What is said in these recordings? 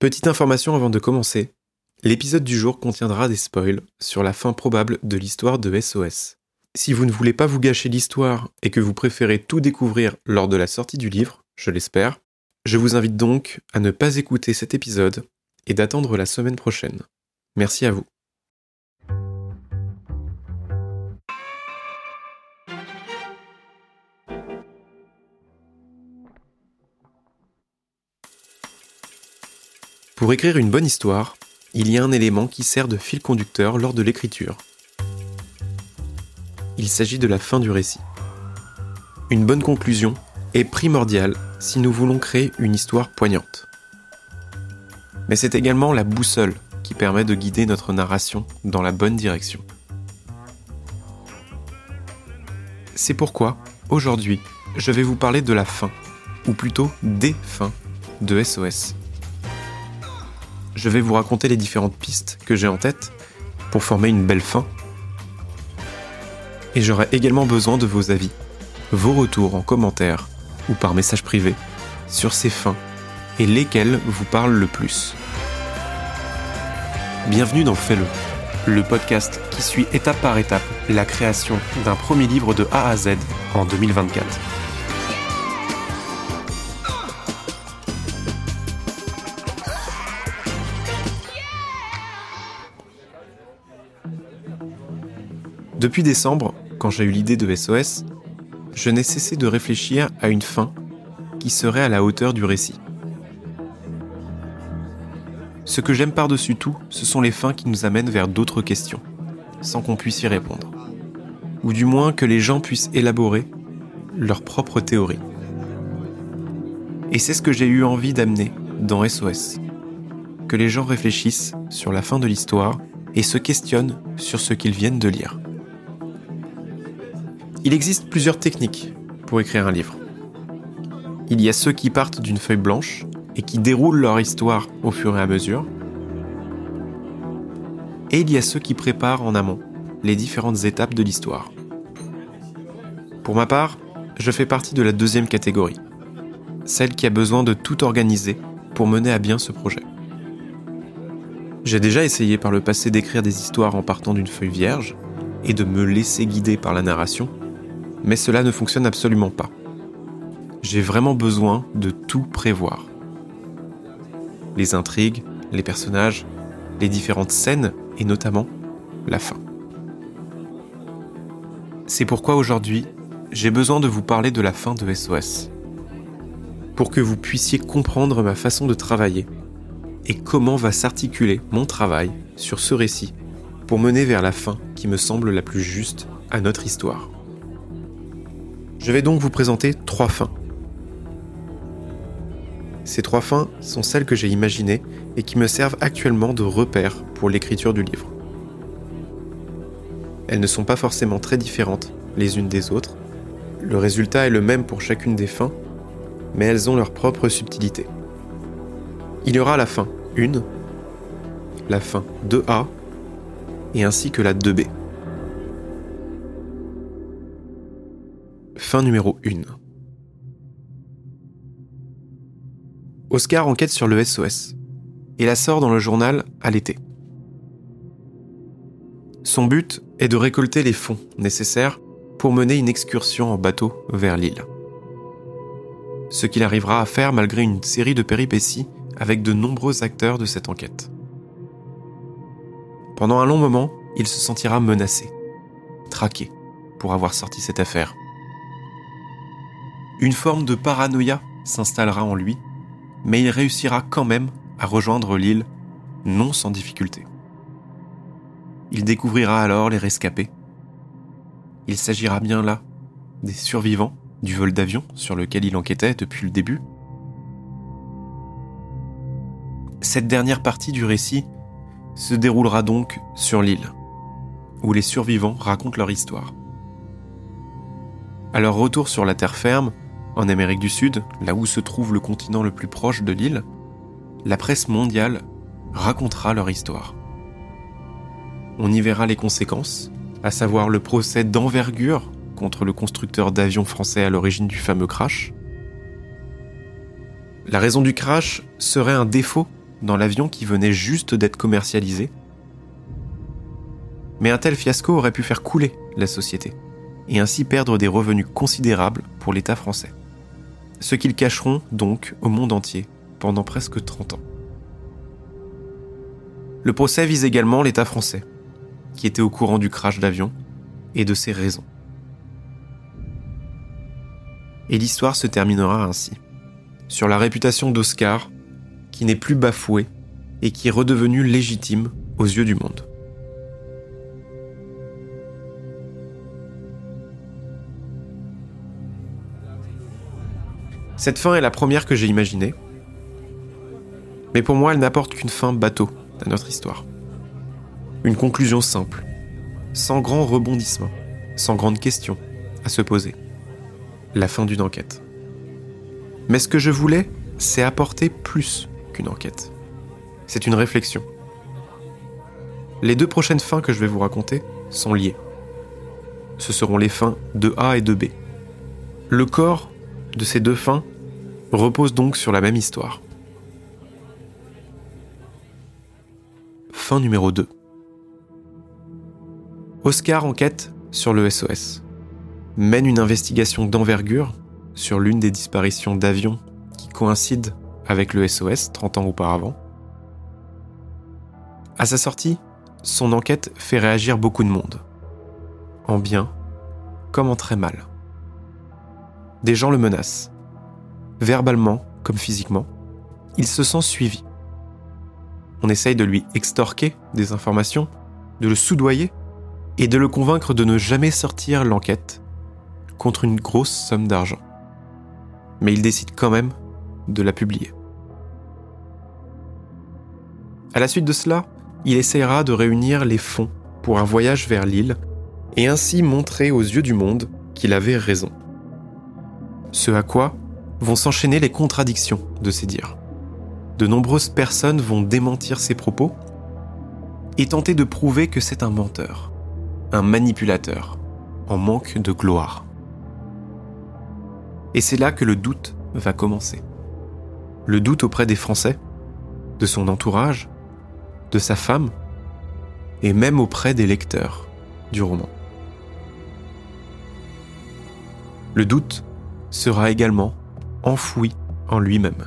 Petite information avant de commencer, l'épisode du jour contiendra des spoils sur la fin probable de l'histoire de SOS. Si vous ne voulez pas vous gâcher l'histoire et que vous préférez tout découvrir lors de la sortie du livre, je l'espère, je vous invite donc à ne pas écouter cet épisode et d'attendre la semaine prochaine. Merci à vous. Pour écrire une bonne histoire, il y a un élément qui sert de fil conducteur lors de l'écriture. Il s'agit de la fin du récit. Une bonne conclusion est primordiale si nous voulons créer une histoire poignante. Mais c'est également la boussole qui permet de guider notre narration dans la bonne direction. C'est pourquoi, aujourd'hui, je vais vous parler de la fin, ou plutôt des fins, de SOS je vais vous raconter les différentes pistes que j'ai en tête pour former une belle fin. Et j'aurai également besoin de vos avis, vos retours en commentaire ou par message privé sur ces fins et lesquelles vous parlent le plus. Bienvenue dans Fais-le, le podcast qui suit étape par étape la création d'un premier livre de A à Z en 2024. Depuis décembre, quand j'ai eu l'idée de SOS, je n'ai cessé de réfléchir à une fin qui serait à la hauteur du récit. Ce que j'aime par-dessus tout, ce sont les fins qui nous amènent vers d'autres questions, sans qu'on puisse y répondre. Ou du moins que les gens puissent élaborer leur propre théorie. Et c'est ce que j'ai eu envie d'amener dans SOS. Que les gens réfléchissent sur la fin de l'histoire et se questionnent sur ce qu'ils viennent de lire. Il existe plusieurs techniques pour écrire un livre. Il y a ceux qui partent d'une feuille blanche et qui déroulent leur histoire au fur et à mesure. Et il y a ceux qui préparent en amont les différentes étapes de l'histoire. Pour ma part, je fais partie de la deuxième catégorie, celle qui a besoin de tout organiser pour mener à bien ce projet. J'ai déjà essayé par le passé d'écrire des histoires en partant d'une feuille vierge et de me laisser guider par la narration, mais cela ne fonctionne absolument pas. J'ai vraiment besoin de tout prévoir. Les intrigues, les personnages, les différentes scènes et notamment la fin. C'est pourquoi aujourd'hui, j'ai besoin de vous parler de la fin de SOS. Pour que vous puissiez comprendre ma façon de travailler et comment va s'articuler mon travail sur ce récit pour mener vers la fin qui me semble la plus juste à notre histoire. Je vais donc vous présenter trois fins. Ces trois fins sont celles que j'ai imaginées et qui me servent actuellement de repère pour l'écriture du livre. Elles ne sont pas forcément très différentes les unes des autres. Le résultat est le même pour chacune des fins, mais elles ont leur propre subtilité. Il y aura la fin 1, la fin 2A et ainsi que la 2B. Fin numéro 1. Oscar enquête sur le SOS et la sort dans le journal à l'été. Son but est de récolter les fonds nécessaires pour mener une excursion en bateau vers l'île. Ce qu'il arrivera à faire malgré une série de péripéties avec de nombreux acteurs de cette enquête. Pendant un long moment, il se sentira menacé, traqué, pour avoir sorti cette affaire. Une forme de paranoïa s'installera en lui, mais il réussira quand même à rejoindre l'île, non sans difficulté. Il découvrira alors les rescapés. Il s'agira bien là des survivants du vol d'avion sur lequel il enquêtait depuis le début. Cette dernière partie du récit se déroulera donc sur l'île, où les survivants racontent leur histoire. À leur retour sur la terre ferme, en Amérique du Sud, là où se trouve le continent le plus proche de l'île, la presse mondiale racontera leur histoire. On y verra les conséquences, à savoir le procès d'envergure contre le constructeur d'avions français à l'origine du fameux crash. La raison du crash serait un défaut dans l'avion qui venait juste d'être commercialisé. Mais un tel fiasco aurait pu faire couler la société et ainsi perdre des revenus considérables pour l'État français. Ce qu'ils cacheront donc au monde entier pendant presque 30 ans. Le procès vise également l'État français, qui était au courant du crash d'avion et de ses raisons. Et l'histoire se terminera ainsi, sur la réputation d'Oscar, qui n'est plus bafouée et qui est redevenu légitime aux yeux du monde. Cette fin est la première que j'ai imaginée, mais pour moi elle n'apporte qu'une fin bateau à notre histoire. Une conclusion simple, sans grand rebondissement, sans grande question à se poser. La fin d'une enquête. Mais ce que je voulais, c'est apporter plus qu'une enquête. C'est une réflexion. Les deux prochaines fins que je vais vous raconter sont liées. Ce seront les fins de A et de B. Le corps de ces deux fins repose donc sur la même histoire. Fin numéro 2. Oscar enquête sur le SOS, mène une investigation d'envergure sur l'une des disparitions d'avions qui coïncide avec le SOS 30 ans auparavant. À sa sortie, son enquête fait réagir beaucoup de monde, en bien comme en très mal. Des gens le menacent, verbalement comme physiquement. Il se sent suivi. On essaye de lui extorquer des informations, de le soudoyer et de le convaincre de ne jamais sortir l'enquête contre une grosse somme d'argent. Mais il décide quand même de la publier. À la suite de cela, il essaiera de réunir les fonds pour un voyage vers l'île et ainsi montrer aux yeux du monde qu'il avait raison. Ce à quoi vont s'enchaîner les contradictions de ses dires. De nombreuses personnes vont démentir ses propos et tenter de prouver que c'est un menteur, un manipulateur, en manque de gloire. Et c'est là que le doute va commencer. Le doute auprès des Français, de son entourage, de sa femme, et même auprès des lecteurs du roman. Le doute sera également enfoui en lui-même.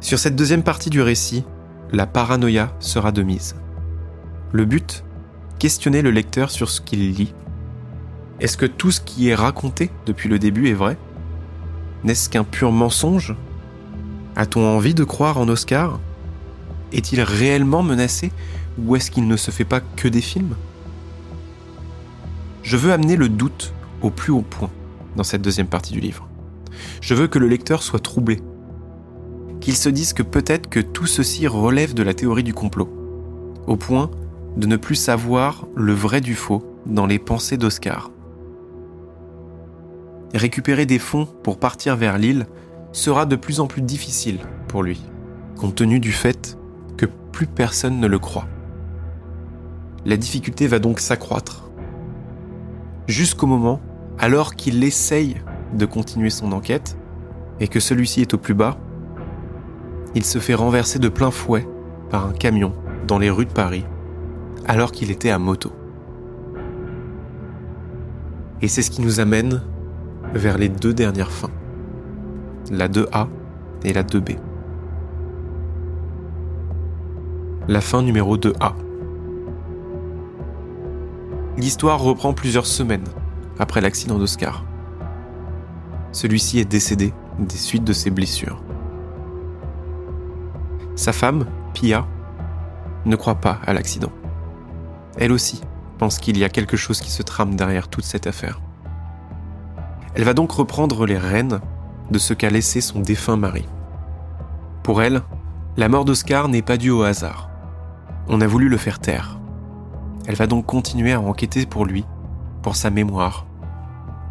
Sur cette deuxième partie du récit, la paranoïa sera de mise. Le but Questionner le lecteur sur ce qu'il lit. Est-ce que tout ce qui est raconté depuis le début est vrai? N'est-ce qu'un pur mensonge? A-t-on envie de croire en Oscar? Est-il réellement menacé ou est-ce qu'il ne se fait pas que des films? Je veux amener le doute au plus haut point dans cette deuxième partie du livre. Je veux que le lecteur soit troublé, qu'il se dise que peut-être que tout ceci relève de la théorie du complot, au point de ne plus savoir le vrai du faux dans les pensées d'Oscar. Récupérer des fonds pour partir vers l'île sera de plus en plus difficile pour lui, compte tenu du fait que plus personne ne le croit. La difficulté va donc s'accroître, jusqu'au moment alors qu'il essaye de continuer son enquête et que celui-ci est au plus bas, il se fait renverser de plein fouet par un camion dans les rues de Paris alors qu'il était à moto. Et c'est ce qui nous amène vers les deux dernières fins, la 2A et la 2B. La fin numéro 2A. L'histoire reprend plusieurs semaines après l'accident d'Oscar. Celui-ci est décédé des suites de ses blessures. Sa femme, Pia, ne croit pas à l'accident. Elle aussi pense qu'il y a quelque chose qui se trame derrière toute cette affaire. Elle va donc reprendre les rênes de ce qu'a laissé son défunt mari. Pour elle, la mort d'Oscar n'est pas due au hasard. On a voulu le faire taire. Elle va donc continuer à enquêter pour lui, pour sa mémoire,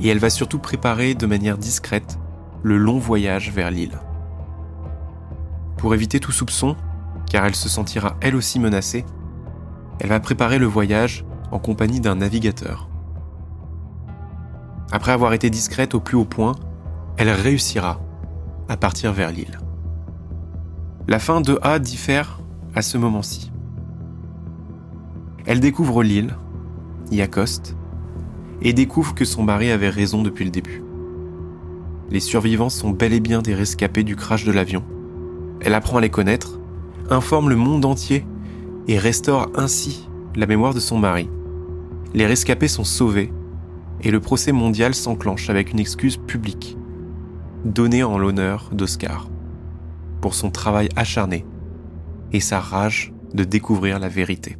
et elle va surtout préparer de manière discrète le long voyage vers l'île. Pour éviter tout soupçon, car elle se sentira elle aussi menacée, elle va préparer le voyage en compagnie d'un navigateur. Après avoir été discrète au plus haut point, elle réussira à partir vers l'île. La fin de A diffère à ce moment-ci. Elle découvre l'île, y accoste, et découvre que son mari avait raison depuis le début. Les survivants sont bel et bien des rescapés du crash de l'avion. Elle apprend à les connaître, informe le monde entier et restaure ainsi la mémoire de son mari. Les rescapés sont sauvés et le procès mondial s'enclenche avec une excuse publique, donnée en l'honneur d'Oscar, pour son travail acharné et sa rage de découvrir la vérité.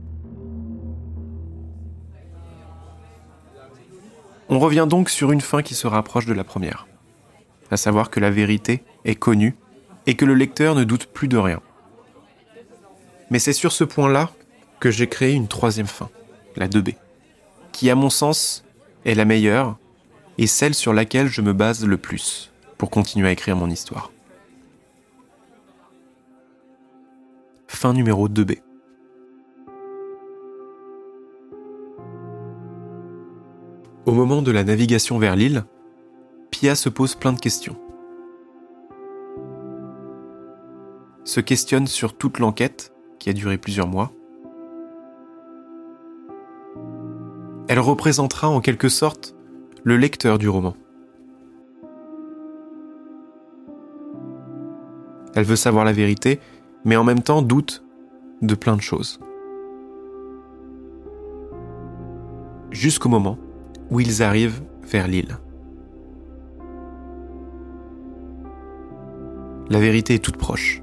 On revient donc sur une fin qui se rapproche de la première, à savoir que la vérité est connue et que le lecteur ne doute plus de rien. Mais c'est sur ce point-là que j'ai créé une troisième fin, la 2B, qui à mon sens est la meilleure et celle sur laquelle je me base le plus pour continuer à écrire mon histoire. Fin numéro 2B. Au moment de la navigation vers l'île, Pia se pose plein de questions. Se questionne sur toute l'enquête, qui a duré plusieurs mois. Elle représentera en quelque sorte le lecteur du roman. Elle veut savoir la vérité, mais en même temps doute de plein de choses. Jusqu'au moment où ils arrivent vers l'île. La vérité est toute proche.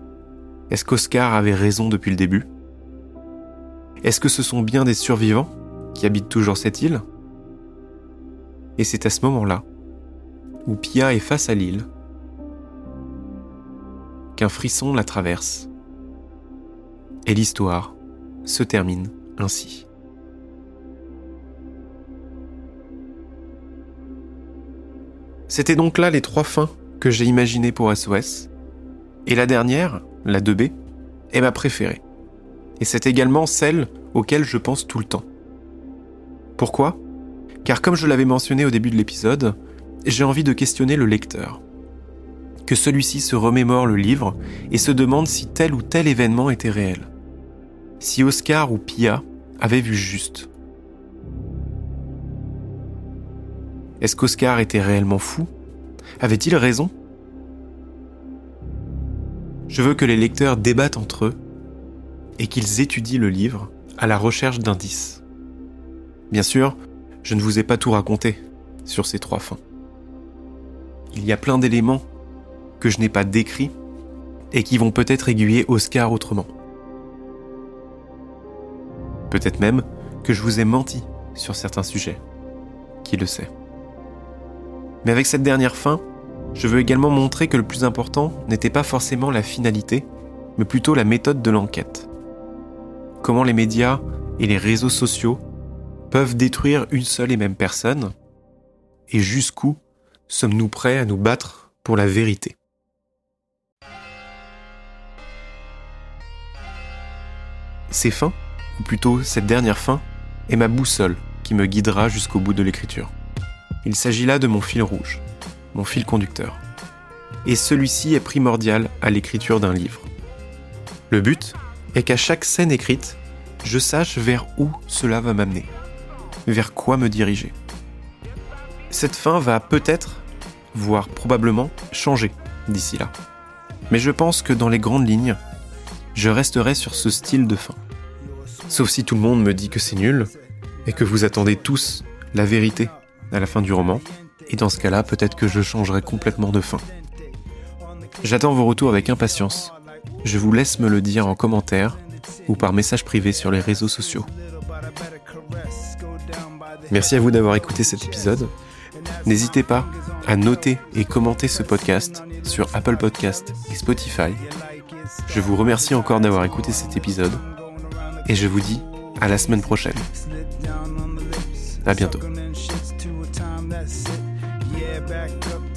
Est-ce qu'Oscar avait raison depuis le début? Est-ce que ce sont bien des survivants qui habitent toujours cette île? Et c'est à ce moment-là, où Pia est face à l'île, qu'un frisson la traverse. Et l'histoire se termine ainsi. C'était donc là les trois fins que j'ai imaginées pour SOS. Et la dernière, la 2B, est ma préférée. Et c'est également celle auquel je pense tout le temps. Pourquoi? Car comme je l'avais mentionné au début de l'épisode, j'ai envie de questionner le lecteur. Que celui-ci se remémore le livre et se demande si tel ou tel événement était réel. Si Oscar ou Pia avaient vu juste. Est-ce qu'Oscar était réellement fou? Avait-il raison? Je veux que les lecteurs débattent entre eux et qu'ils étudient le livre à la recherche d'indices. Bien sûr, je ne vous ai pas tout raconté sur ces trois fins. Il y a plein d'éléments que je n'ai pas décrits et qui vont peut-être aiguiller Oscar autrement. Peut-être même que je vous ai menti sur certains sujets. Qui le sait mais avec cette dernière fin, je veux également montrer que le plus important n'était pas forcément la finalité, mais plutôt la méthode de l'enquête. Comment les médias et les réseaux sociaux peuvent détruire une seule et même personne, et jusqu'où sommes-nous prêts à nous battre pour la vérité? Ces fins, ou plutôt cette dernière fin, est ma boussole qui me guidera jusqu'au bout de l'écriture. Il s'agit là de mon fil rouge, mon fil conducteur. Et celui-ci est primordial à l'écriture d'un livre. Le but est qu'à chaque scène écrite, je sache vers où cela va m'amener, vers quoi me diriger. Cette fin va peut-être, voire probablement, changer d'ici là. Mais je pense que dans les grandes lignes, je resterai sur ce style de fin. Sauf si tout le monde me dit que c'est nul et que vous attendez tous la vérité à la fin du roman, et dans ce cas-là, peut-être que je changerai complètement de fin. J'attends vos retours avec impatience. Je vous laisse me le dire en commentaire ou par message privé sur les réseaux sociaux. Merci à vous d'avoir écouté cet épisode. N'hésitez pas à noter et commenter ce podcast sur Apple Podcast et Spotify. Je vous remercie encore d'avoir écouté cet épisode et je vous dis à la semaine prochaine. À bientôt. that's it. Yeah, back up